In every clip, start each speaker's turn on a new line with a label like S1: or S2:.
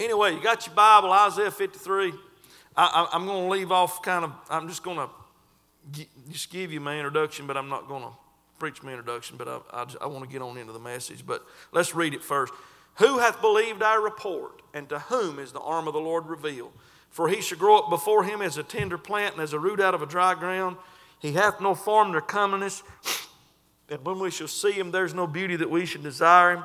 S1: Anyway, you got your Bible, Isaiah 53. I, am going to leave off kind of, I'm just going to just give you my introduction, but I'm not going to preach my introduction, but I, I, I want to get on into the message. But let's read it first. Who hath believed our report, and to whom is the arm of the Lord revealed? For he shall grow up before him as a tender plant and as a root out of a dry ground. He hath no form nor comeliness, and when we shall see him, there's no beauty that we should desire him.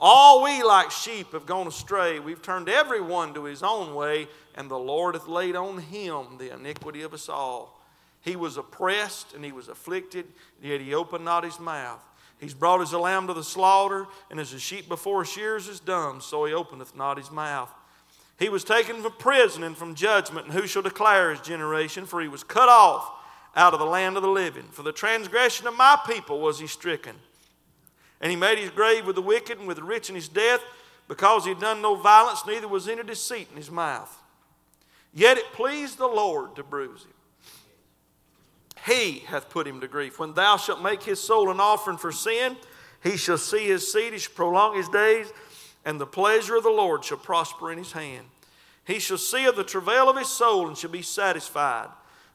S1: All we like sheep have gone astray. We've turned every one to his own way, and the Lord hath laid on him the iniquity of us all. He was oppressed and he was afflicted, yet he opened not his mouth. He's brought as a lamb to the slaughter, and as a sheep before shears is dumb, so he openeth not his mouth. He was taken from prison and from judgment, and who shall declare his generation? For he was cut off out of the land of the living. For the transgression of my people was he stricken. And he made his grave with the wicked and with the rich in his death, because he had done no violence, neither was any deceit in his mouth. Yet it pleased the Lord to bruise him. He hath put him to grief. When thou shalt make his soul an offering for sin, he shall see his seed, he shall prolong his days, and the pleasure of the Lord shall prosper in his hand. He shall see of the travail of his soul and shall be satisfied.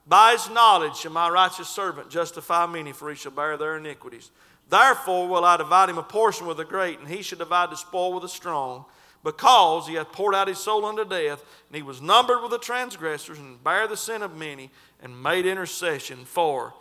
S1: By his knowledge shall my righteous servant justify many, for he shall bear their iniquities. Therefore will I divide him a portion with the great, and he shall divide the spoil with the strong, because he hath poured out his soul unto death, and he was numbered with the transgressors, and bare the sin of many, and made intercession for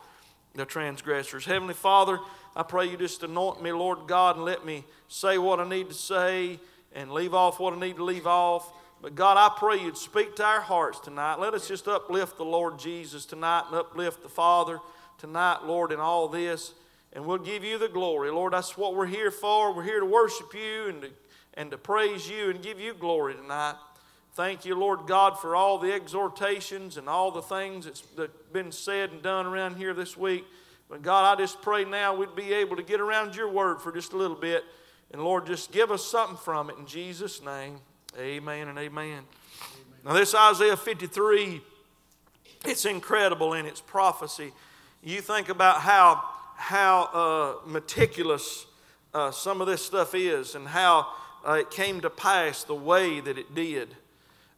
S1: the transgressors. Heavenly Father, I pray you just anoint me, Lord God, and let me say what I need to say and leave off what I need to leave off. But God, I pray you'd speak to our hearts tonight. Let us just uplift the Lord Jesus tonight and uplift the Father tonight, Lord, in all this. And we'll give you the glory. Lord, that's what we're here for. We're here to worship you and to, and to praise you and give you glory tonight. Thank you, Lord God, for all the exhortations and all the things that's, that's been said and done around here this week. But God, I just pray now we'd be able to get around your word for just a little bit. And Lord, just give us something from it in Jesus' name. Amen and amen. amen. Now, this Isaiah 53, it's incredible in its prophecy. You think about how, how uh, meticulous uh, some of this stuff is and how uh, it came to pass the way that it did.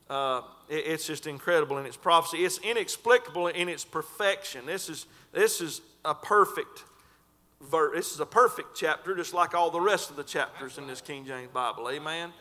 S1: Uh, it's just incredible in its prophecy. It's inexplicable in its perfection. This is, this is a perfect verse. This is a perfect chapter, just like all the rest of the chapters in this King James Bible. Amen.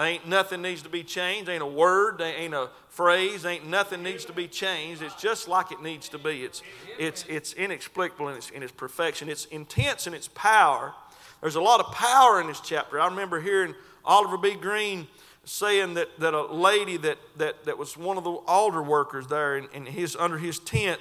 S1: Ain't nothing needs to be changed. Ain't a word. Ain't a phrase. Ain't nothing needs to be changed. It's just like it needs to be. It's it's it's inexplicable in its in its perfection. It's intense in its power. There's a lot of power in this chapter. I remember hearing Oliver B. Greene saying that, that a lady that, that, that was one of the altar workers there in, in his, under his tent,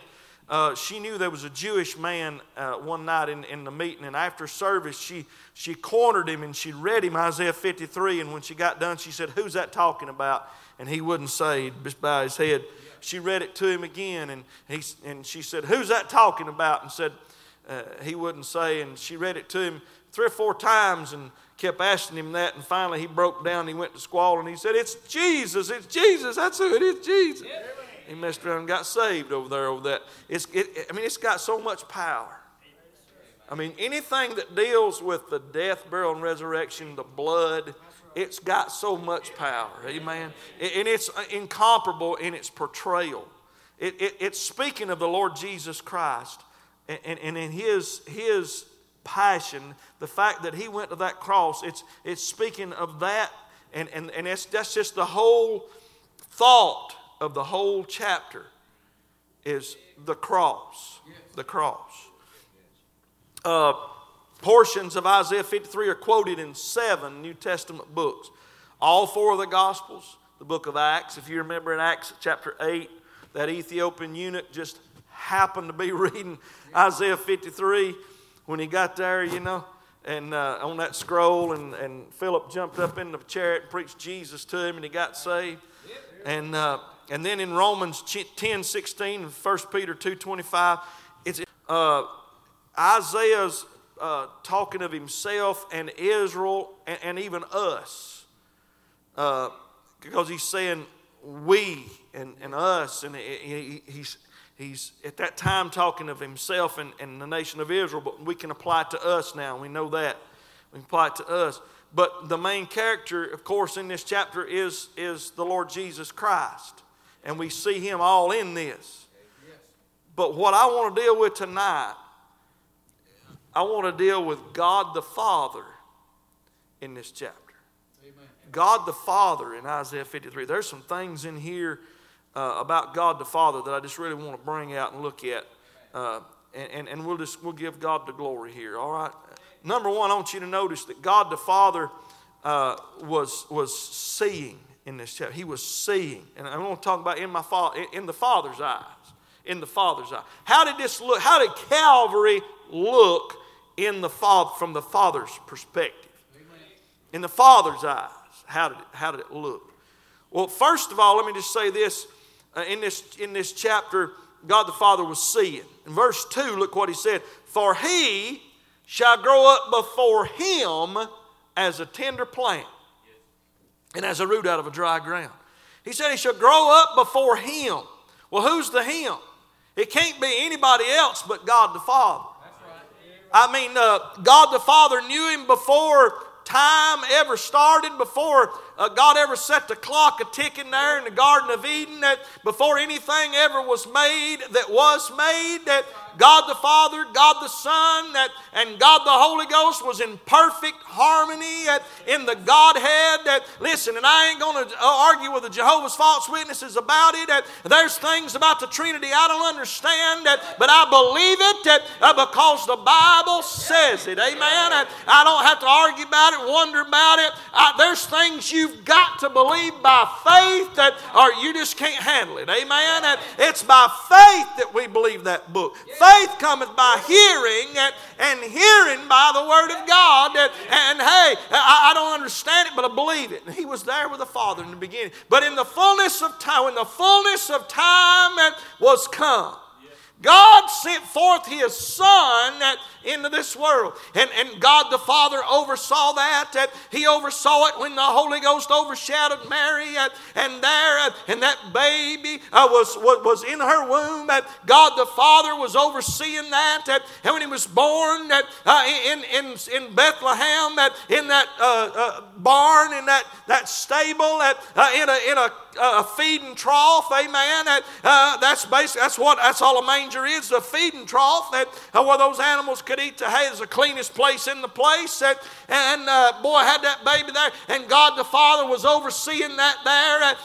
S1: uh, she knew there was a Jewish man uh, one night in, in the meeting, and after service, she, she cornered him and she read him Isaiah 53. And when she got done, she said, Who's that talking about? And he wouldn't say, He just by his head. She read it to him again, and, he, and she said, Who's that talking about? And said, uh, He wouldn't say. And she read it to him three or four times, and kept asking him that, and finally he broke down. He went to squall and he said, It's Jesus, it's Jesus, that's who it is, Jesus. Yeah. He messed around and got saved over there over that. It's, it, I mean, it's got so much power. I mean, anything that deals with the death, burial, and resurrection, the blood, it's got so much power. Amen. And it's incomparable in its portrayal. It, it, it's speaking of the Lord Jesus Christ and, and, and in his, his passion, the fact that he went to that cross, it's, it's speaking of that, and, and, and it's, that's just the whole thought of the whole chapter is the cross. The cross. Uh, portions of Isaiah 53 are quoted in seven New Testament books. All four of the Gospels, the book of Acts. If you remember in Acts chapter 8, that Ethiopian eunuch just happened to be reading Isaiah 53 when he got there, you know, and uh, on that scroll, and, and Philip jumped up in the chariot and preached Jesus to him, and he got saved. And uh, and then in Romans 10 16 and 1 Peter 2 25, it's uh, Isaiah's uh, talking of himself and Israel and, and even us. Uh, because he's saying we and, and us, and he, he's, he's at that time talking of himself and, and the nation of Israel, but we can apply it to us now. We know that. We can apply it to us. But the main character, of course, in this chapter is, is the Lord Jesus Christ. And we see him all in this. But what I want to deal with tonight I want to deal with God the Father in this chapter. Amen. God the Father in Isaiah 53. There's some things in here uh, about God the Father that I just really want to bring out and look at. Uh, and, and, we'll just we'll give God the glory here, all right? Number one, I want you to notice that God the Father uh, was, was seeing in this chapter. He was seeing. And I'm going to talk about in, my fa- in the Father's eyes. In the Father's eye. How did this look? How did Calvary look in the father, from the Father's perspective. In the Father's eyes, how did it, how did it look? Well, first of all, let me just say this. Uh, in, this in this chapter, God the Father was seeing. In verse 2, look what he said For he shall grow up before him as a tender plant and as a root out of a dry ground. He said he shall grow up before him. Well, who's the him? It can't be anybody else but God the Father. I mean, uh, God the Father knew him before time ever started, before uh, God ever set the clock a ticking there in the Garden of Eden, that before anything ever was made that was made, that God the Father, God the Son, that, and God the Holy Ghost was in perfect harmony at, in the Godhead. That, listen, and I ain't going to uh, argue with the Jehovah's false witnesses about it. That there's things about the Trinity I don't understand, that, but I believe it that, uh, because the Bible says it. Amen. And I don't have to argue about it, wonder about it. I, there's things you've got to believe by faith that, or you just can't handle it. Amen. And it's by faith that we believe that book. Faith cometh by hearing, and, and hearing by the word of God. And, and hey, I, I, don't understand it, but I believe it. And he was there with the Father in the beginning. But in the fullness of time, when the fullness of time eh, was come, God sent forth his son into this world. And, and God the Father oversaw that. he oversaw it when the Holy Ghost overshadowed Mary. And, there, and that baby uh, was, was, in her womb. God the Father was overseeing that. and when he was born uh, in, in, in Bethlehem, that, in that uh, uh barn, in that, that stable, uh, in a, in a a feeding trough, amen. Uh, that's basically that's what that's all a manger is, the feeding trough that uh, where those animals could eat the hay. It's the cleanest place in the place. That, and uh, boy had that baby there, and God the Father was overseeing that there.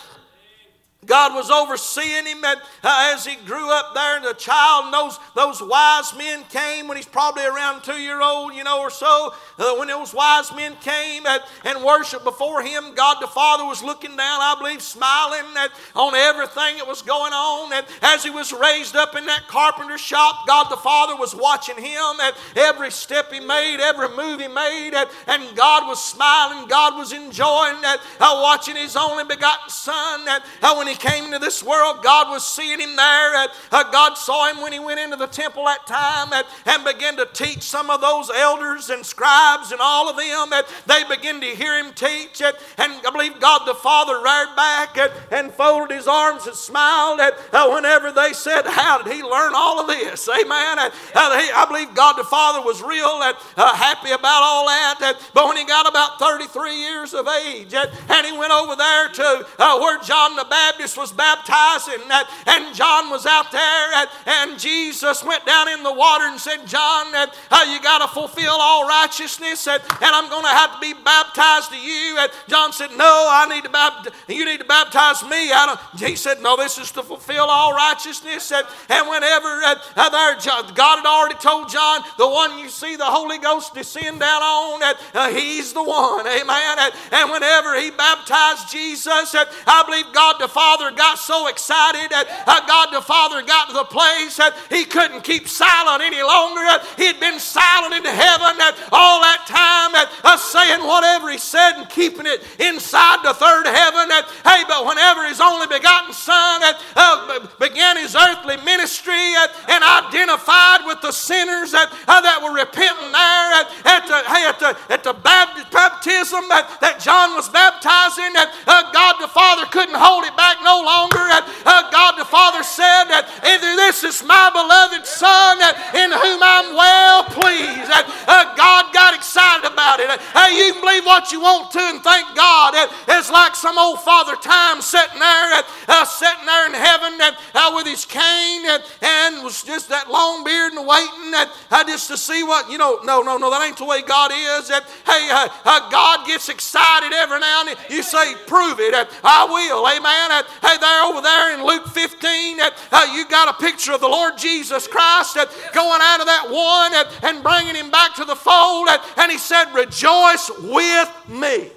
S1: God was overseeing him uh, as he grew up there, and the child, and those, those wise men came when he's probably around two year old, you know, or so. Uh, when those wise men came and, and worshiped before him, God the Father was looking down, I believe, smiling at, on everything that was going on. And as he was raised up in that carpenter shop, God the Father was watching him at every step he made, every move he made, and, and God was smiling, God was enjoying that, uh, watching his only begotten Son. That, uh, when he he came into this world, God was seeing him there. Uh, God saw him when he went into the temple that time and, and began to teach some of those elders and scribes and all of them. And they began to hear him teach. And, I believe God the Father reared back and, folded his arms and smiled uh, whenever they said, How did he learn all of this? Amen. Uh, I believe God the Father was real and uh, happy about all that. But when he got about 33 years of age and, and he went over there to uh, where John the Baptist Baptist was baptizing, and, and John was out there, and, Jesus went down in the water and said, John, uh, you got to fulfill all righteousness, and, I'm going to have to be baptized to you. And John said, No, I need to baptize, you need to baptize me. I don't. He said, No, this is to fulfill all righteousness. And, and whenever uh, uh there, God had already told John, the one you see the Holy Ghost descend down on, uh, he's the one. Amen. And, and whenever he baptized Jesus, I believe God the Father Father got so excited that God the Father got to the place that he couldn't keep silent any longer. He had been silent in heaven all that time, saying whatever he said and keeping it inside the third heaven. Hey, but whenever his only begotten Son uh, began his earthly ministry and identified with the sinners that, uh, that were repenting there at, the, at the, at the baptism that, that John was baptizing, that uh, God the Father couldn't hold it back no longer. Uh, God the Father said that this is my beloved Son in whom I'm well pleased. Uh, God got excited about it. Hey, you can believe what you want to and thank God. It's like some old Father Time sitting there, uh, sitting there in heaven uh, with his cane and, was just that long beard and waiting uh, just to see what, you know, no, no, no, that ain't the way God is. Hey, uh, uh, God gets excited every now and then. You say, prove it. I will. Amen. Hey, there over there in Luke 15, uh, you got a picture of the Lord Jesus Christ going out of that one and bringing him back to the fold. And he said, Rejoice with me.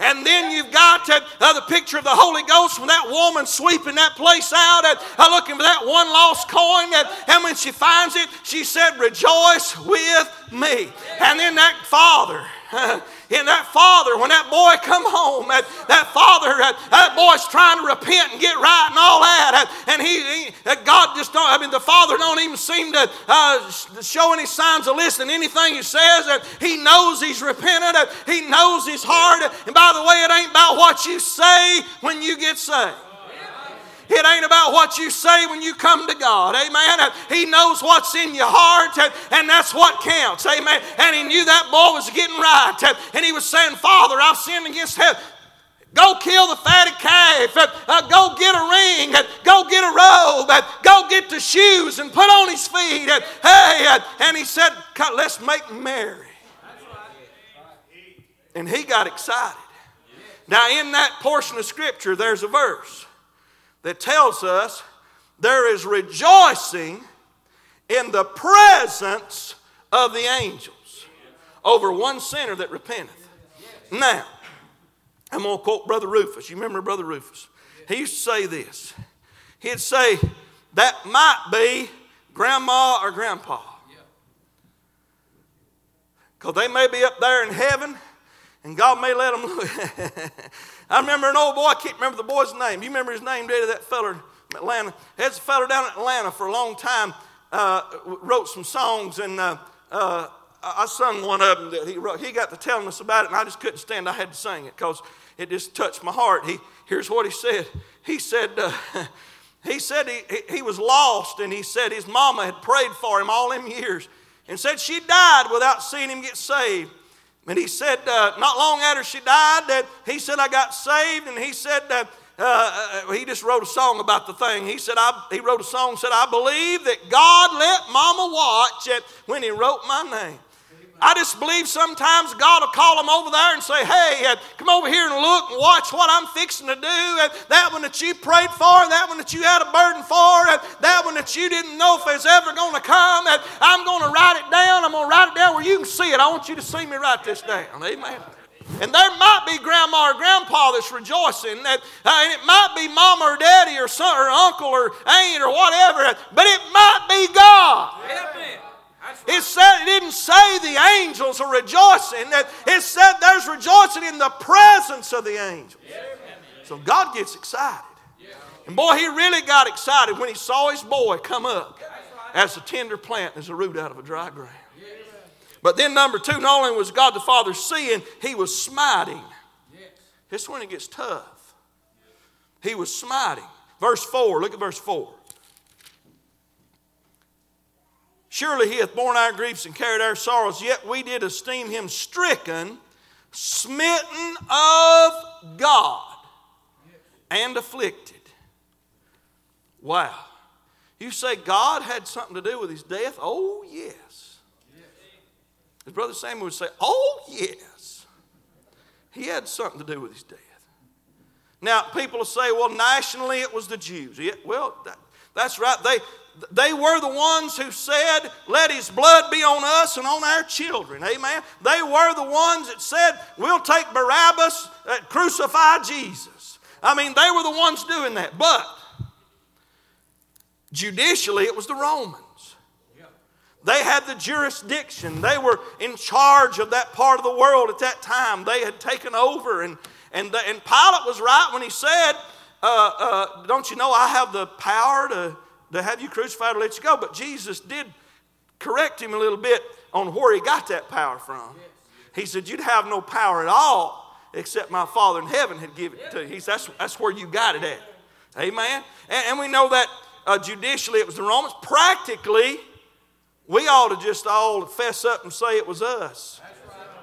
S1: And then you've got uh, the picture of the Holy Ghost from that woman sweeping that place out and uh, looking for that one lost coin. And, and when she finds it, she said, Rejoice with me. And then that father. in that father, when that boy come home, that, that father, that, that boy's trying to repent and get right and all that, and he, he God just don't, I mean, the father don't even seem to uh, show any signs of listening anything he says, that he knows he's repentant, and he knows his heart, and by the way, it ain't about what you say when you get saved. It ain't about what you say when you come to God. Amen. He knows what's in your heart, and that's what counts. Amen. And he knew that boy was getting right. And he was saying, Father, I've sinned against heaven. Go kill the fatted calf. Uh, go get a ring. Uh, go get a robe. Uh, go get the shoes and put on his feet. Uh, hey, uh, and he said, Let's make merry. And he got excited. Now, in that portion of Scripture, there's a verse that tells us there is rejoicing in the presence of the angels over one sinner that repenteth. Now, I'm going to quote Brother Rufus. You remember Brother Rufus? He used to say this. He'd say, That might be grandma or grandpa. Because they may be up there in heaven and God may let them look. I remember an old boy, I can't remember the boy's name. You remember his name, Daddy, that feller Atlanta? There's a feller down in Atlanta for a long time, uh, wrote some songs, and uh, uh, I sung one of them that he wrote. He got to telling us about it, and I just couldn't stand. I had to sing it because it just touched my heart. He, here's what he said. He said, uh, he said he, he was lost, and he said his mama had prayed for him all them years and said she died without seeing him get saved. And he said, uh, not long after she died, that he said, I got saved. And he said, uh, uh, he just wrote a song about the thing. He said, I, he wrote a song, said, I believe that God let mama watch it when he wrote my name. I just believe sometimes God will call them over there and say, Hey, uh, come over here and look and watch what I'm fixing to do. And that one that you prayed for, that one that you had a burden for, and that one that you didn't know if it's ever going to come. Uh, I'm going to write it down. I'm going to write it down where you can see it. I want you to see me write this down. Amen. And there might be grandma or grandpa that's rejoicing, that, uh, and it might be mama or daddy or son or uncle or aunt or whatever, but it might be God. Amen. It said it didn't say the angels are rejoicing. It said there's rejoicing in the presence of the angels. So God gets excited. And boy, he really got excited when he saw his boy come up as a tender plant, as a root out of a dry ground. But then, number two, not only was God the Father seeing, he was smiting. This when it gets tough. He was smiting. Verse 4, look at verse 4. Surely he hath borne our griefs and carried our sorrows, yet we did esteem him stricken, smitten of God, and afflicted. Wow. You say God had something to do with his death? Oh, yes. His brother Samuel would say, Oh, yes. He had something to do with his death. Now, people will say, well, nationally it was the Jews. Yeah, well, that, that's right. They, they were the ones who said, Let his blood be on us and on our children. Amen. They were the ones that said, We'll take Barabbas, uh, crucify Jesus. I mean, they were the ones doing that. But judicially, it was the Romans. They had the jurisdiction. They were in charge of that part of the world at that time. They had taken over. And, and, and Pilate was right when he said, uh, uh, Don't you know I have the power to, to have you crucified or let you go? But Jesus did correct him a little bit on where he got that power from. He said, You'd have no power at all except my Father in heaven had given it to you. He said, That's, that's where you got it at. Amen. And, and we know that uh, judicially it was the Romans. Practically, we ought to just all fess up and say it was us.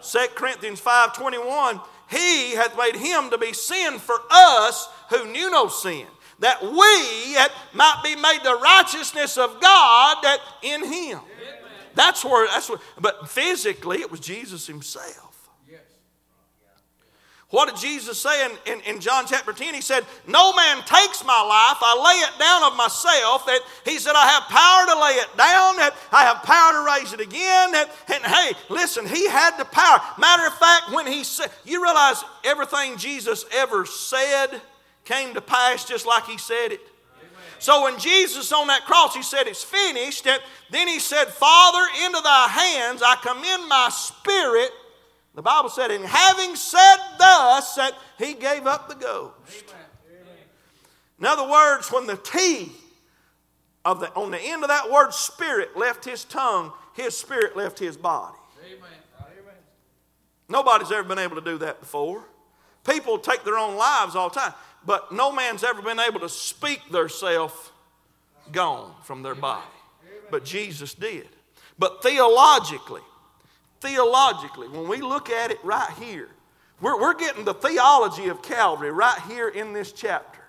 S1: Right. 2 Corinthians 5.21, He hath made him to be sin for us who knew no sin, that we might be made the righteousness of God that in him. That's where, that's where, but physically it was Jesus himself. Yes. What did Jesus say in, in, in, John chapter 10? He said, No man takes my life, I lay it down of myself. That he said, I have power to lay it down, that I have power to raise it again. That, and hey, listen, he had the power. Matter of fact, when he said, you realize everything Jesus ever said came to pass just like he said it. So when Jesus on that cross, he said, It's finished. And then he said, Father, into thy hands I commend my spirit. The Bible said, and having said thus, that he gave up the ghost. Amen. In other words, when the T of the, on the end of that word spirit left his tongue, his spirit left his body. Amen. Nobody's ever been able to do that before. People take their own lives all the time, but no man's ever been able to speak their self gone from their body. But Jesus did. But theologically, theologically, when we look at it right here, we're, we're getting the theology of Calvary right here in this chapter.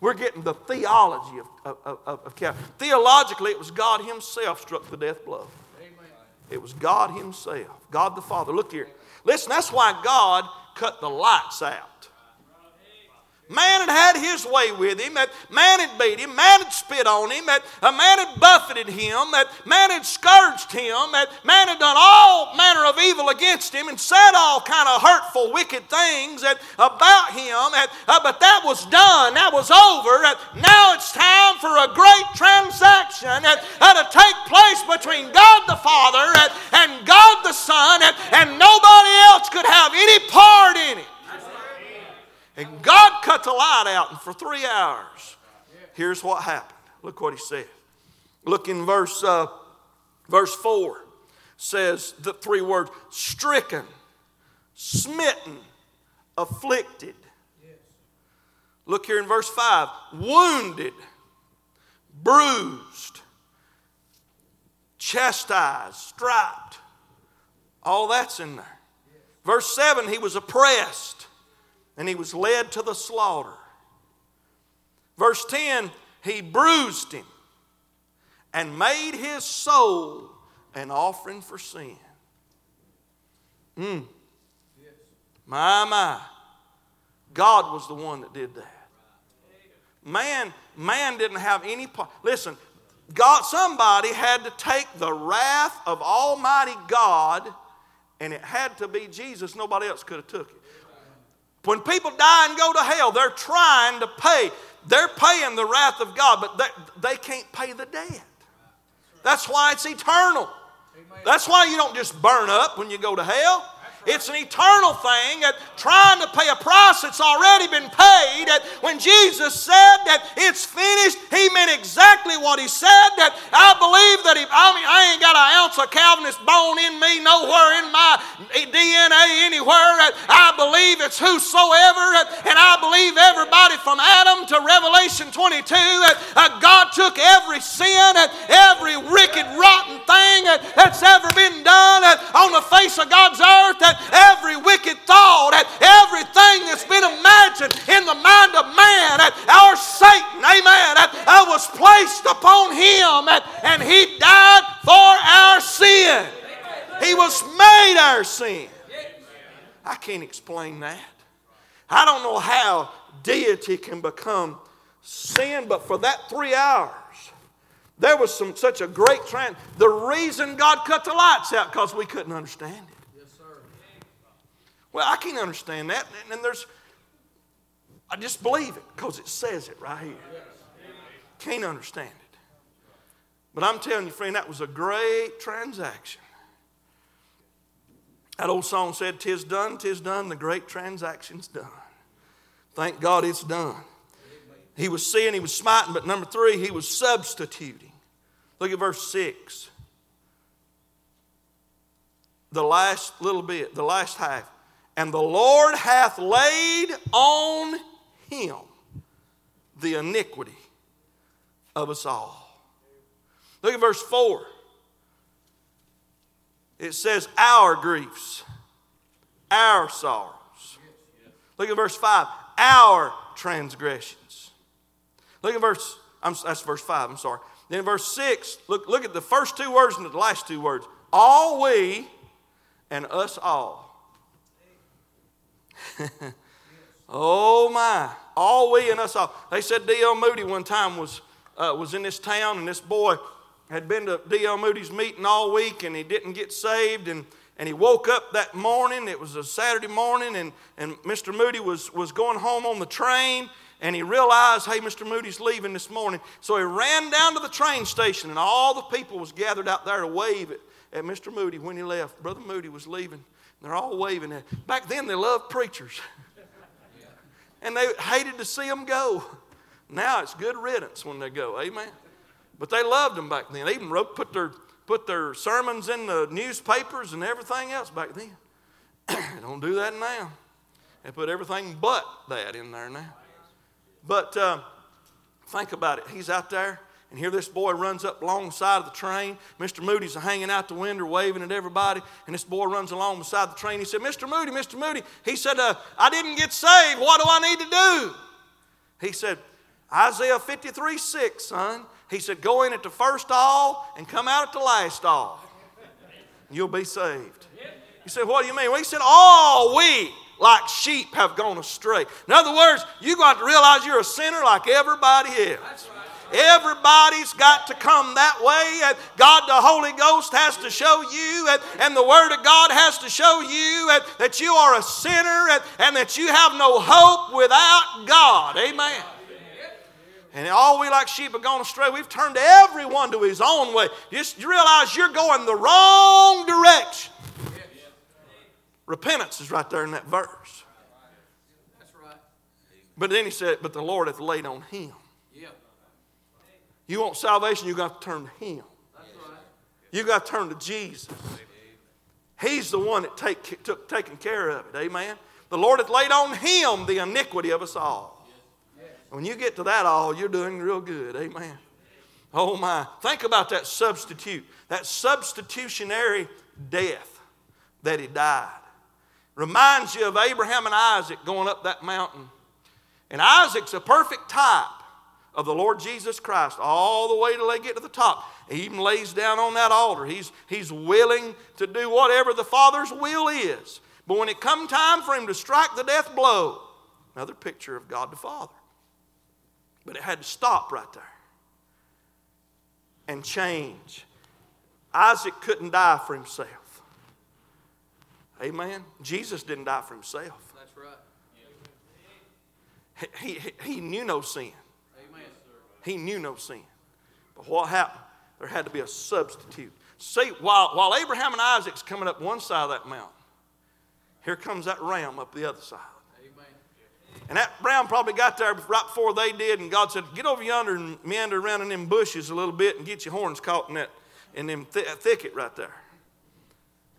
S1: We're getting the theology of, of, of, of Calvary. Theologically, it was God Himself struck the death blow. It was God Himself, God the Father. Look here. Listen, that's why God cut the lights out. Man had had his way with him. That man had beat him. Man had spit on him. That a man had buffeted him. That man had scourged him. That man had done all manner of evil against him and said all kind of hurtful, wicked things that, about him. That, uh, but that was done. That was over. That now it's time for a great transaction that, uh, to take place between God the Father and, and God the Son, and, and nobody else could have any part in it. And God cut the light out, and for three hours, here's what happened. Look what he said. Look in verse, uh, verse 4 says the three words stricken, smitten, afflicted. Look here in verse 5 wounded, bruised, chastised, striped. All that's in there. Verse 7 he was oppressed and he was led to the slaughter. Verse 10 he bruised him and made his soul an offering for sin. Mm. My, my. God was the one that did that. Man, man didn't have any part. Listen, God, somebody had to take the wrath of Almighty God, and it had to be Jesus. Nobody else could have took it. When people die and go to hell, they're trying to pay. They're paying the wrath of God, but they, they can't pay the debt. That's why it's eternal. That's why you don't just burn up when you go to hell. It's an eternal thing that trying to pay a price that's already been paid. That when Jesus said that it's finished, he meant exactly what he said. That I believe that he, I mean, I ain't got an ounce of Calvinist bone in me nowhere in my DNA anywhere. That I believe it's whosoever, and I believe everybody from Adam to Revelation 22 that God took every sin and every wicked, rotten thing that's ever been done on the face of God's earth. Every wicked thought, at everything that's been imagined in the mind of man, at our Satan, amen, at, uh, was placed upon him, at, and he died for our sin. He was made our sin. I can't explain that. I don't know how deity can become sin, but for that three hours, there was some such a great trend. The reason God cut the lights out because we couldn't understand it. Well, I can't understand that. And there's I just believe it because it says it right here. Can't understand it. But I'm telling you, friend, that was a great transaction. That old song said, Tis done, tis done, the great transaction's done. Thank God it's done. He was seeing, he was smiting, but number three, he was substituting. Look at verse 6. The last little bit, the last half. And the Lord hath laid on him the iniquity of us all. Look at verse 4. It says, Our griefs, our sorrows. Look at verse 5. Our transgressions. Look at verse, I'm, that's verse 5, I'm sorry. Then verse 6, look, look at the first two words and the last two words. All we and us all. oh my, all we and us all. They said D.L. Moody one time was, uh, was in this town and this boy had been to D.L. Moody's meeting all week and he didn't get saved and, and he woke up that morning. It was a Saturday morning and, and Mr. Moody was, was going home on the train and he realized, hey, Mr. Moody's leaving this morning. So he ran down to the train station, and all the people was gathered out there to wave at, at Mr. Moody when he left. Brother Moody was leaving. They're all waving Back then, they loved preachers. and they hated to see them go. Now it's good riddance when they go. Amen. But they loved them back then. They even wrote, put their, put their sermons in the newspapers and everything else back then. they don't do that now. They put everything but that in there now. But uh, think about it. He's out there, and here this boy runs up alongside of the train. Mr. Moody's hanging out the window, waving at everybody, and this boy runs along beside the train. He said, Mr. Moody, Mr. Moody, he said, uh, I didn't get saved. What do I need to do? He said, Isaiah 53 6, son. He said, Go in at the first all and come out at the last all. You'll be saved. He said, What do you mean? Well, he said, All we like sheep have gone astray. In other words, you got to realize you're a sinner like everybody else. Everybody's got to come that way. And God, the Holy Ghost, has to show you, and, and the Word of God has to show you and, that you are a sinner and, and that you have no hope without God. Amen. And all we like sheep have gone astray. We've turned everyone to his own way. Just realize you're going the wrong direction. Repentance is right there in that verse. That's right. But then he said, But the Lord hath laid on him. You want salvation, you got to turn to him. You got to turn to Jesus. He's the one that take, took taking care of it. Amen. The Lord hath laid on him the iniquity of us all. When you get to that all, you're doing real good. Amen. Oh my. Think about that substitute, that substitutionary death that he died. Reminds you of Abraham and Isaac going up that mountain. And Isaac's a perfect type of the Lord Jesus Christ all the way till they get to the top. He even lays down on that altar. He's, he's willing to do whatever the Father's will is. But when it come time for him to strike the death blow, another picture of God the Father. But it had to stop right there and change. Isaac couldn't die for himself. Amen. Jesus didn't die for himself. That's right. He, he, he knew no sin. He knew no sin. But what happened? There had to be a substitute. See, while, while Abraham and Isaac's coming up one side of that mountain, here comes that ram up the other side. Amen. And that ram probably got there right before they did, and God said, Get over yonder and meander around in them bushes a little bit and get your horns caught in that in them th- thicket right there.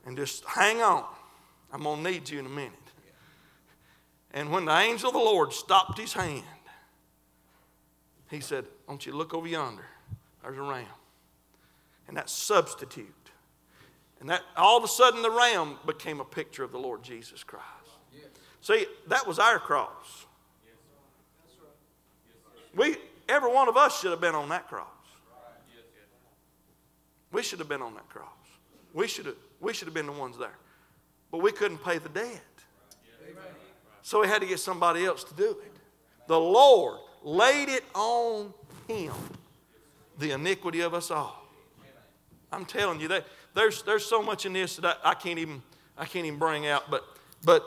S1: And just hang on. I'm going to need you in a minute. And when the angel of the Lord stopped his hand, he said, Don't you to look over yonder? There's a ram. And that substitute. And that all of a sudden the ram became a picture of the Lord Jesus Christ. See, that was our cross. We, every one of us should have been on that cross. We should have been on that cross. We should have, we should have been the ones there but we couldn't pay the debt. So we had to get somebody else to do it. The Lord laid it on him, the iniquity of us all. I'm telling you that there's, there's so much in this that I, I, can't even I can't even bring out. But but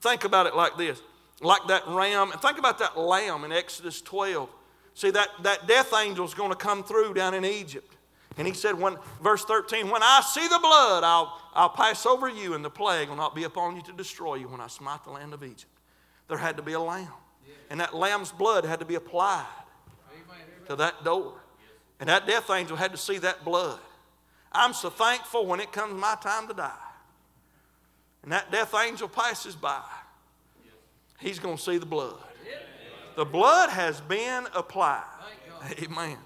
S1: think about it like this: like that ram. And think about that lamb in Exodus 12. See, that, that death angel is going to come through down in Egypt. And he said, when, verse 13, when I see the blood, I'll, I'll pass over you, and the plague will not be upon you to destroy you when I smite the land of Egypt. There had to be a lamb. And that lamb's blood had to be applied to that door. And that death angel had to see that blood. I'm so thankful when it comes my time to die. And that death angel passes by. He's going to see the blood. The blood has been applied. Amen.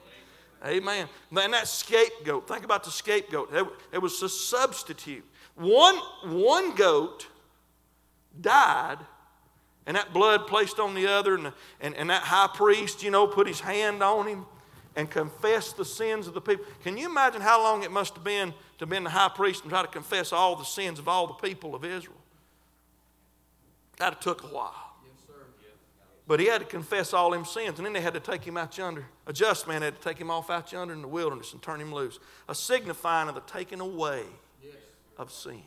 S1: Amen. And that scapegoat, think about the scapegoat. It was a substitute. One, one goat died, and that blood placed on the other, and, and, and that high priest, you know, put his hand on him and confessed the sins of the people. Can you imagine how long it must have been to have been the high priest and try to confess all the sins of all the people of Israel? That took a while. But he had to confess all them sins, and then they had to take him out yonder. A just man had to take him off out yonder in the wilderness and turn him loose. A signifying of the taking away yes. of sin.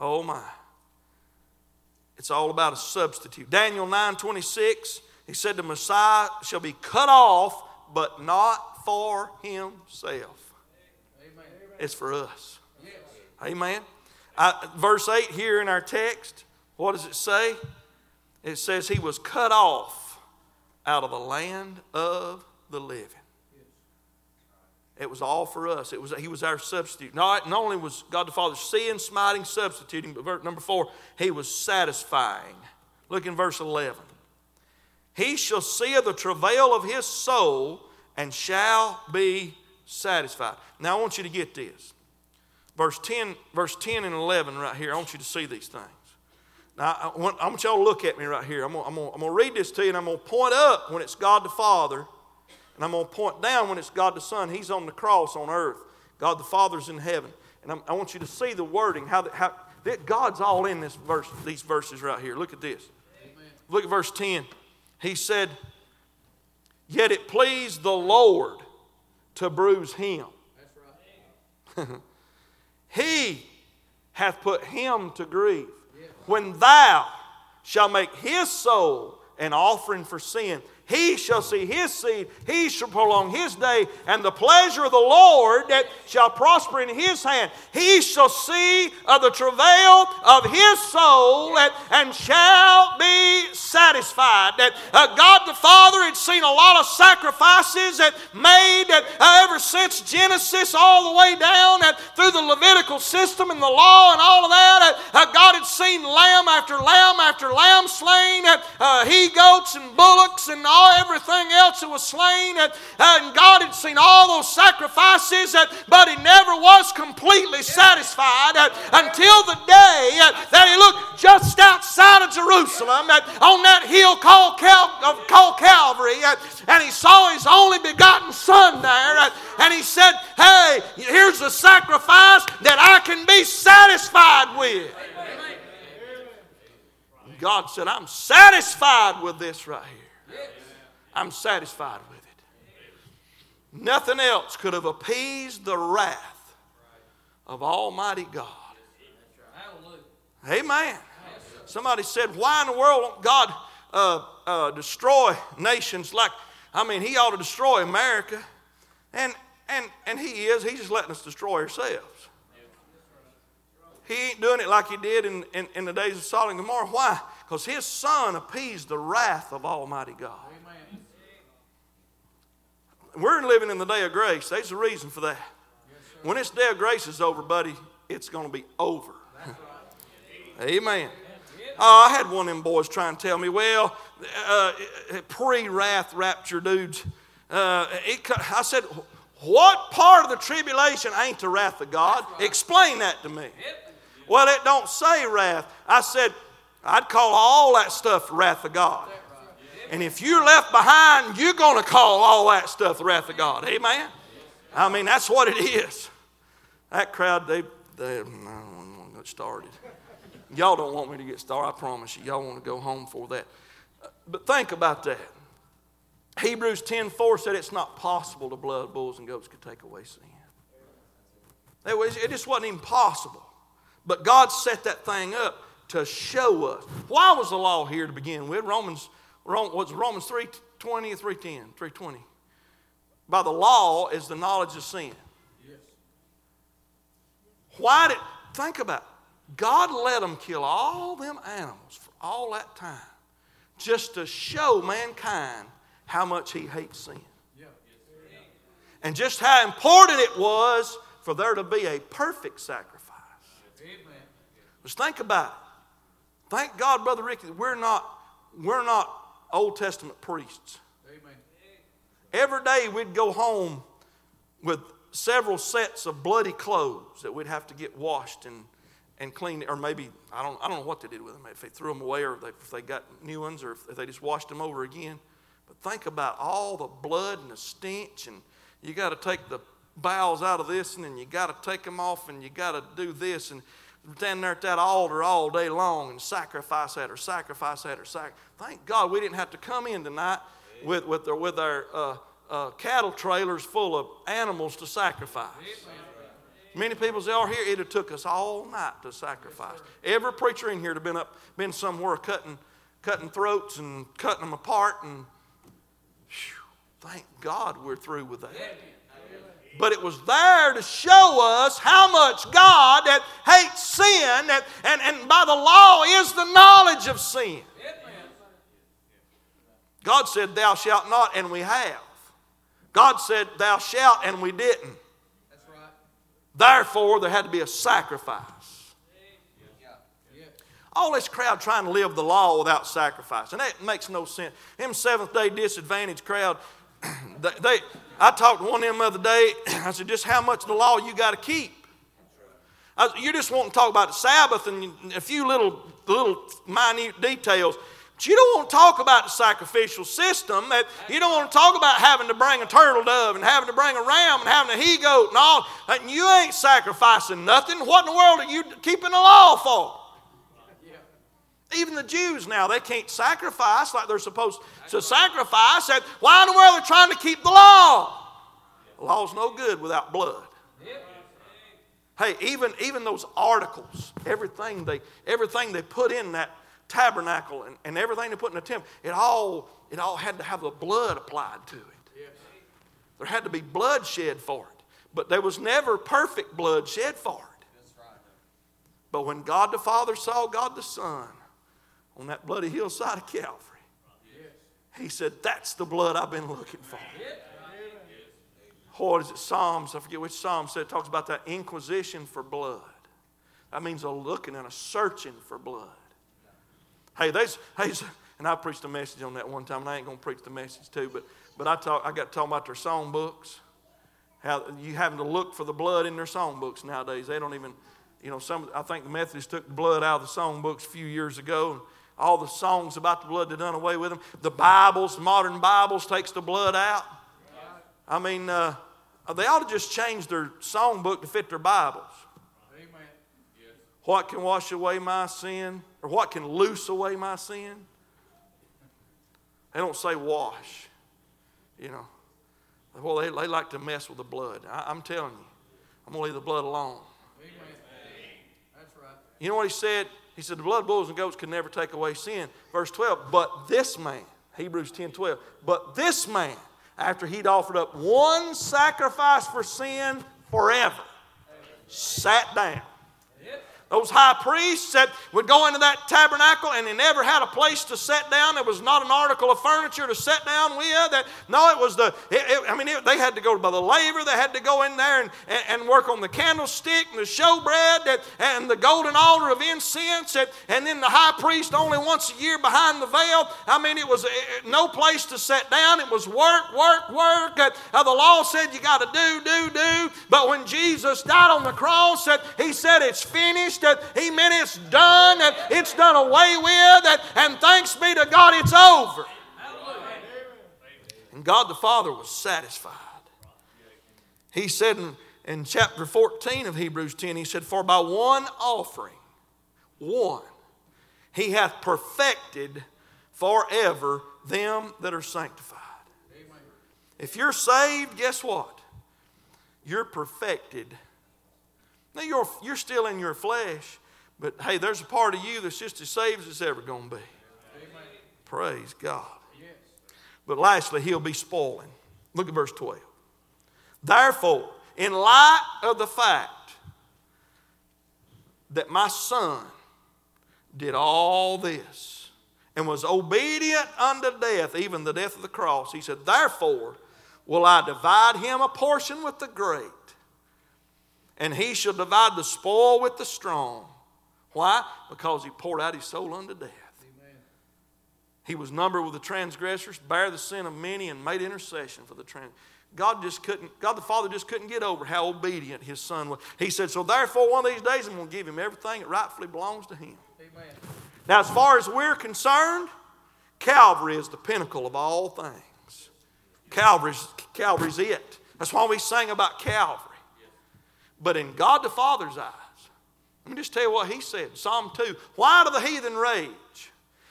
S1: Oh my. It's all about a substitute. Daniel 9 26, he said, The Messiah shall be cut off, but not for himself. Amen. It's for us. Yes. Amen. I, verse 8 here in our text, what does it say? it says he was cut off out of the land of the living. It was all for us. It was, he was our substitute. Not, not only was God the Father seeing, smiting, substituting, but verse number four, he was satisfying. Look in verse 11. He shall see the travail of his soul and shall be satisfied. Now I want you to get this. Verse 10, verse 10 and 11 right here, I want you to see these things. Now, I want, I want y'all to look at me right here. I'm going, to read this to you, and I'm going to point up when it's God the Father, and I'm going to point down when it's God the Son. He's on the cross on earth. God the Father's in heaven. And I'm, i want you to see the wording, how, the, how that God's all in this verse, these verses right here. Look at this. Amen. Look at verse 10. He said, Yet it pleased the Lord to bruise him. Right. he hath put him to grief when thou shalt make his soul an offering for sin, he shall see his seed, he shall prolong his day, and the pleasure of the Lord that shall prosper in his hand. He shall see of the travail of his soul and, and shall be satisfied. That uh, God the Father had seen a lot of sacrifices that made uh, ever since Genesis all the way down and through the Levitical system and the law and all of that. Uh, God had seen lamb after lamb after lamb slain, uh, he goats and bullocks and all all everything else that was slain, and, and God had seen all those sacrifices, and, but He never was completely satisfied until the day that He looked just outside of Jerusalem on that hill called, Cal- called Calvary, and He saw His only begotten Son there, and He said, Hey, here's the sacrifice that I can be satisfied with. God said, I'm satisfied with this right here. I'm satisfied with it. Nothing else could have appeased the wrath of Almighty God. Amen. Somebody said, Why in the world won't God uh, uh, destroy nations like, I mean, He ought to destroy America. And, and, and He is. He's just letting us destroy ourselves. He ain't doing it like He did in, in, in the days of Sodom and Gomorrah. Why? Because His Son appeased the wrath of Almighty God. We're living in the day of grace. There's a reason for that. When this day of grace is over, buddy, it's going to be over. Amen. Oh, I had one of them boys trying to tell me, well, uh, pre wrath rapture dudes. Uh, it, I said, what part of the tribulation ain't the wrath of God? Explain that to me. Well, it don't say wrath. I said, I'd call all that stuff wrath of God. And if you're left behind, you're going to call all that stuff the wrath of God. Amen? I mean, that's what it is. That crowd, they, they I don't want to get started. Y'all don't want me to get started, I promise you. Y'all want to go home for that. But think about that. Hebrews 10 4 said it's not possible the blood bulls and goats could take away sin. It, was, it just wasn't even possible. But God set that thing up to show us. Why was the law here to begin with? Romans, what's Romans 3 20 310, 320. By the law is the knowledge of sin. Yes. Why did, think about it. God let them kill all them animals for all that time just to show mankind how much he hates sin. And just how important it was for there to be a perfect sacrifice. Just think about it. Thank God, Brother Ricky, we're not, we're not Old Testament priests. Amen. Every day we'd go home with several sets of bloody clothes that we'd have to get washed and, and cleaned, or maybe, I don't, I don't know what they did with them, if they threw them away or if they, if they got new ones or if they just washed them over again. But think about all the blood and the stench, and you got to take the bowels out of this, and then you got to take them off, and you got to do this. And stand there at that altar all day long and sacrifice that or sacrifice that or sacrifice. Thank God we didn't have to come in tonight with, with our, with our uh, uh, cattle trailers full of animals to sacrifice. Many people say, "Oh, here it took us all night to sacrifice." Every preacher in here have been up, been somewhere cutting, cutting throats and cutting them apart, and whew, thank God we're through with that. But it was there to show us how much God that hates sin, that, and, and by the law is the knowledge of sin. God said, Thou shalt not, and we have. God said, Thou shalt, and we didn't. Therefore, there had to be a sacrifice. All this crowd trying to live the law without sacrifice. And that makes no sense. Them Seventh day disadvantaged crowd, they, they, I talked to one of them the other day. I said, just how much of the law you got to keep. I, you just want to talk about the Sabbath and a few little, little minute details. But you don't want to talk about the sacrificial system. That you don't want to talk about having to bring a turtle dove and having to bring a ram and having a he goat and all. And you ain't sacrificing nothing. What in the world are you keeping the law for? Even the Jews now, they can't sacrifice like they're supposed to sacrifice. And why in the world are they trying to keep the law? The law's no good without blood. Hey, even, even those articles, everything they, everything they put in that tabernacle and, and everything they put in the temple, it all, it all had to have the blood applied to it. There had to be blood shed for it. But there was never perfect blood shed for it. But when God the Father saw God the Son on that bloody hillside of Calvary, he said, That's the blood I've been looking for. What is it? Psalms, I forget which Psalm said, it talks about that inquisition for blood. That means a looking and a searching for blood. Hey, there's, hey, and I preached a message on that one time, and I ain't going to preach the message too, but, but I, talk, I got to talk about their song books. How you having to look for the blood in their song books nowadays. They don't even, you know, some, I think the Methodists took the blood out of the song books a few years ago all the songs about the blood, they done away with them. The Bibles, modern Bibles, takes the blood out. I mean, uh, they ought to just change their songbook to fit their Bibles. Amen. Yes. What can wash away my sin? Or what can loose away my sin? They don't say wash. You know. Well, they, they like to mess with the blood. I, am telling you, I'm going to leave the blood alone. Amen. That's right. You know what he said? He said, The blood of bulls and goats can never take away sin. Verse 12, but this man, Hebrews 10 12, but this man, after he'd offered up one sacrifice for sin forever, sat down those high priests that would go into that tabernacle and they never had a place to sit down. There was not an article of furniture to sit down with. That no, it was the. It, it, I mean, it, they had to go by the laver. They had to go in there and, and, and work on the candlestick and the showbread that, and the golden altar of incense. And, and then the high priest only once a year behind the veil. I mean, it was no place to sit down. It was work, work, work. Uh, the law said you got to do, do, do. But when Jesus died on the cross, he said it's finished finished. He meant it's done. And it's done away with. And thanks be to God, it's over. And God the Father was satisfied. He said in, in chapter 14 of Hebrews 10, He said, For by one offering, one, He hath perfected forever them that are sanctified. If you're saved, guess what? You're perfected now, you're, you're still in your flesh, But hey, there's a part of you that's just as saved as it's ever going to be. Amen. Praise God. Yes. But lastly, he'll be spoiling. Look at verse 12. Therefore, in light of the fact that my son did all this and was obedient unto death, even the death of the cross, he said, Therefore will I divide him a portion with the great, and he shall divide the spoil with the strong. Why? Because he poured out his soul unto death. Amen. He was numbered with the transgressors, bare the sin of many, and made intercession for the trans. God just couldn't, God the Father just couldn't get over how obedient his son was. He said, So therefore, one of these days I'm going to give him everything that rightfully belongs to him. Amen. Now, as far as we're concerned, Calvary is the pinnacle of all things. Calvary's, Calvary's it. That's why we sang about Calvary. But in God the Father's eyes, let me just tell you what he said. Psalm 2 Why do the heathen rage?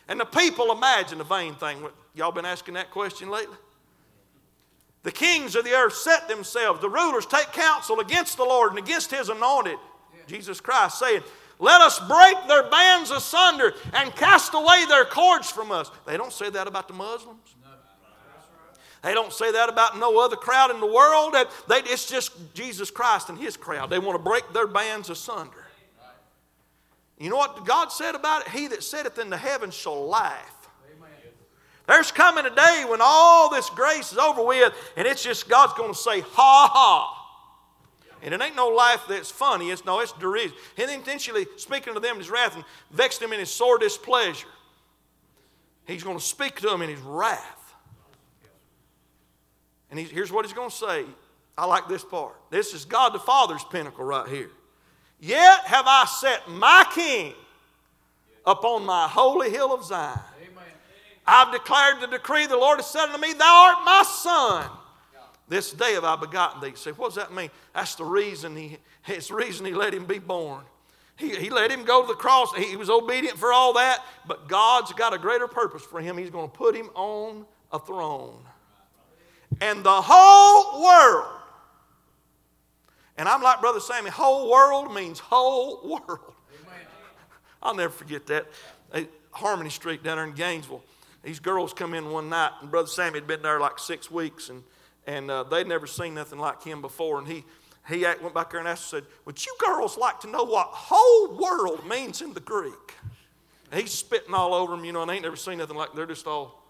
S1: And the people imagine a vain thing. Y'all been asking that question lately? The kings of the earth set themselves, the rulers take counsel against the Lord and against his anointed. Jesus Christ, saying, Let us break their bands asunder and cast away their cords from us. They don't say that about the Muslims. They don't say that about no other crowd in the world. They, it's just Jesus Christ and his crowd. They want to break their bands asunder. You know what God said about it? He that sitteth in the heavens shall laugh. There's coming a day when all this grace is over with, and it's just God's going to say, ha ha. And it ain't no life that's funny, it's no, it's derision. He intentionally speaking to them in his wrath and vexed them in his sore displeasure. He's going to speak to them in his wrath. And here's what he's going to say. I like this part. This is God the Father's pinnacle right here. Yet have I set my king upon my holy hill of Zion. I've declared the decree, the Lord has said unto me, Thou art my son. This day have I begotten thee. say, what does that mean? That's the reason he, it's the reason he let him be born. He, he let him go to the cross. He, he was obedient for all that, but God's got a greater purpose for him. He's going to put him on a throne. And the whole world, and I'm like Brother Sammy, whole world means whole world. I'll never forget that. Harmony Street down there in Gainesville these girls come in one night, and Brother Sammy had been there like six weeks, and, and uh, they'd never seen nothing like him before. And he, he went back there and asked, said, Would you girls like to know what whole world means in the Greek? And he's spitting all over them, you know, and they ain't never seen nothing like They're just all.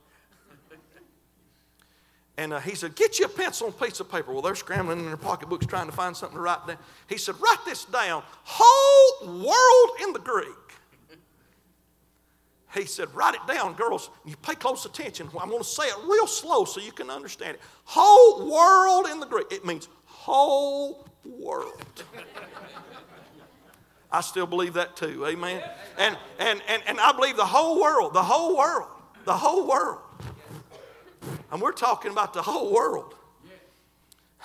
S1: And uh, he said, Get you a pencil and piece of paper. Well, they're scrambling in their pocketbooks trying to find something to write down. He said, Write this down. Whole world in the Greek. He said, Write it down, girls. You pay close attention. I'm going to say it real slow so you can understand it. Whole world in the Greek. It means whole world. I still believe that too. Amen. And, and, and, and I believe the whole world, the whole world, the whole world. And we're talking about the whole world.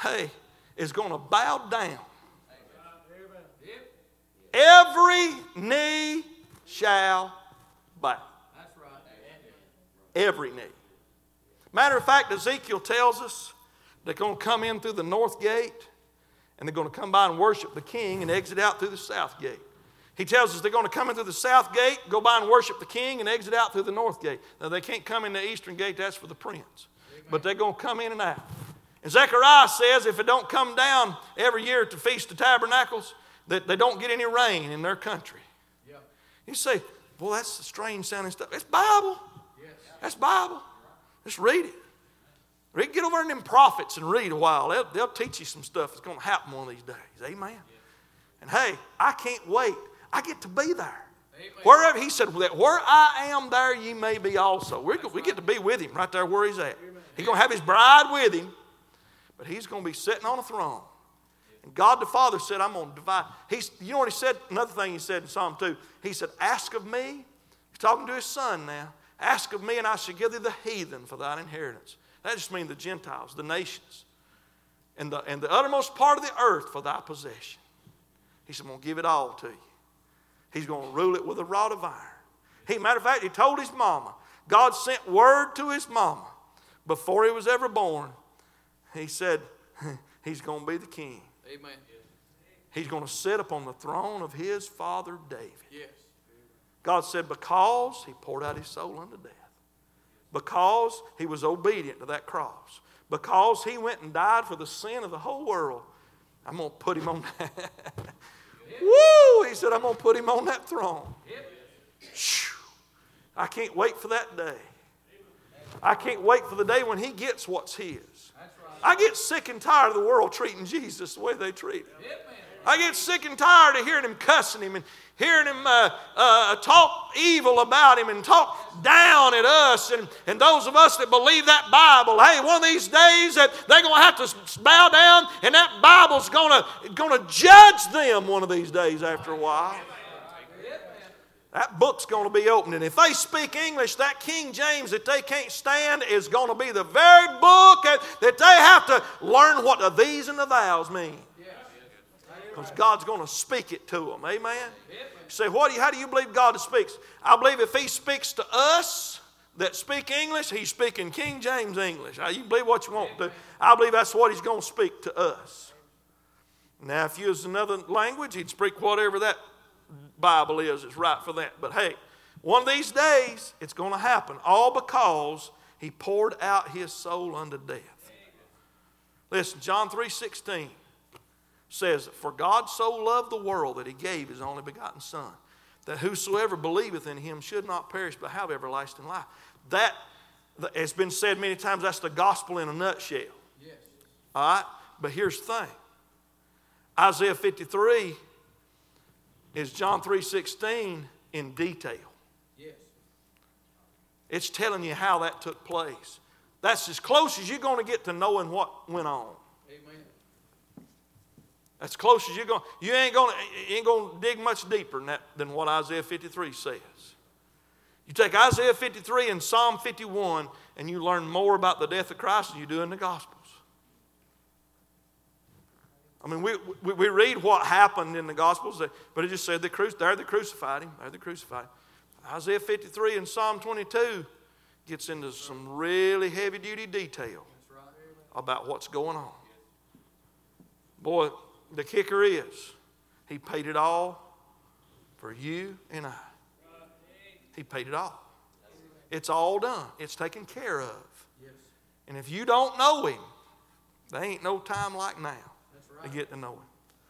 S1: Hey, is going to bow down. Every knee shall bow. Every knee. Matter of fact, Ezekiel tells us they're going to come in through the north gate and they're going to come by and worship the king and exit out through the south gate. He tells us they're going to come in through the south gate, go by and worship the king, and exit out through the north gate. Now, they can't come in the eastern gate, that's for the prince. But they're going to come in and out. And Zechariah says if it don't come down every year to Feast of Tabernacles, that they don't get any rain in their country. Yeah. You say, well, that's strange sounding stuff. It's Bible. Yes. That's Bible. Just read it. Read, get over in them prophets and read a while. They'll, they'll teach you some stuff that's going to happen one of these days. Amen. And hey, I can't wait. I get to be there. Wherever he said that where I am, there ye may be also. We're, we get to be with him right there where he's at. He's going to have his bride with him, but he's going to be sitting on a throne. And God the Father said, I'm going to divide. He's, you know what he said? Another thing he said in Psalm 2. He said, Ask of me. He's talking to his son now. Ask of me, and I shall give thee the heathen for thine inheritance. That just means the Gentiles, the nations, and the, and the uttermost part of the earth for thy possession. He said, I'm going to give it all to you. He's going to rule it with a rod of iron. He, matter of fact, he told his mama, God sent word to his mama before he was ever born. He said, He's going to be the king. Amen. He's going to sit upon the throne of his father David.
S2: Yes.
S1: God said, because he poured out his soul unto death, because he was obedient to that cross, because he went and died for the sin of the whole world, I'm going to put him on that. Woo! He said, I'm going to put him on that throne. I can't wait for that day. I can't wait for the day when he gets what's his. I get sick and tired of the world treating Jesus the way they treat him. I get sick and tired of hearing him cussing him and hearing him uh, uh, talk evil about him and talk down at us and, and those of us that believe that Bible. Hey, one of these days that they're going to have to bow down and that Bible's going to, going to judge them one of these days after a while. That book's going to be opened. And if they speak English, that King James that they can't stand is going to be the very book that, that they have to learn what the these and the thous mean. Because God's going to speak it to them. Amen? You say, what do you, how do you believe God speaks? I believe if He speaks to us that speak English, He's speaking King James English. Now, you believe what you want to. I believe that's what He's going to speak to us. Now, if you use another language, He'd speak whatever that Bible is. It's right for that. But hey, one of these days, it's going to happen. All because He poured out His soul unto death. Listen, John 3 16 says, For God so loved the world that he gave his only begotten Son, that whosoever believeth in him should not perish but have everlasting life. That has been said many times, that's the gospel in a nutshell.
S2: Yes.
S1: All right? But here's the thing. Isaiah 53 is John 3:16 in detail.
S2: Yes.
S1: It's telling you how that took place. That's as close as you're going to get to knowing what went on. That's close as you're going. You ain't going you ain't to dig much deeper than, that, than what Isaiah 53 says. You take Isaiah 53 and Psalm 51, and you learn more about the death of Christ than you do in the Gospels. I mean, we, we, we read what happened in the Gospels, but it just said they cru- there they crucified him. There they crucified him. Isaiah 53 and Psalm 22 gets into some really heavy duty detail about what's going on. Boy, the kicker is, He paid it all for you and I. He paid it all. It's all done, it's taken care of. And if you don't know Him, there ain't no time like now to get to know Him.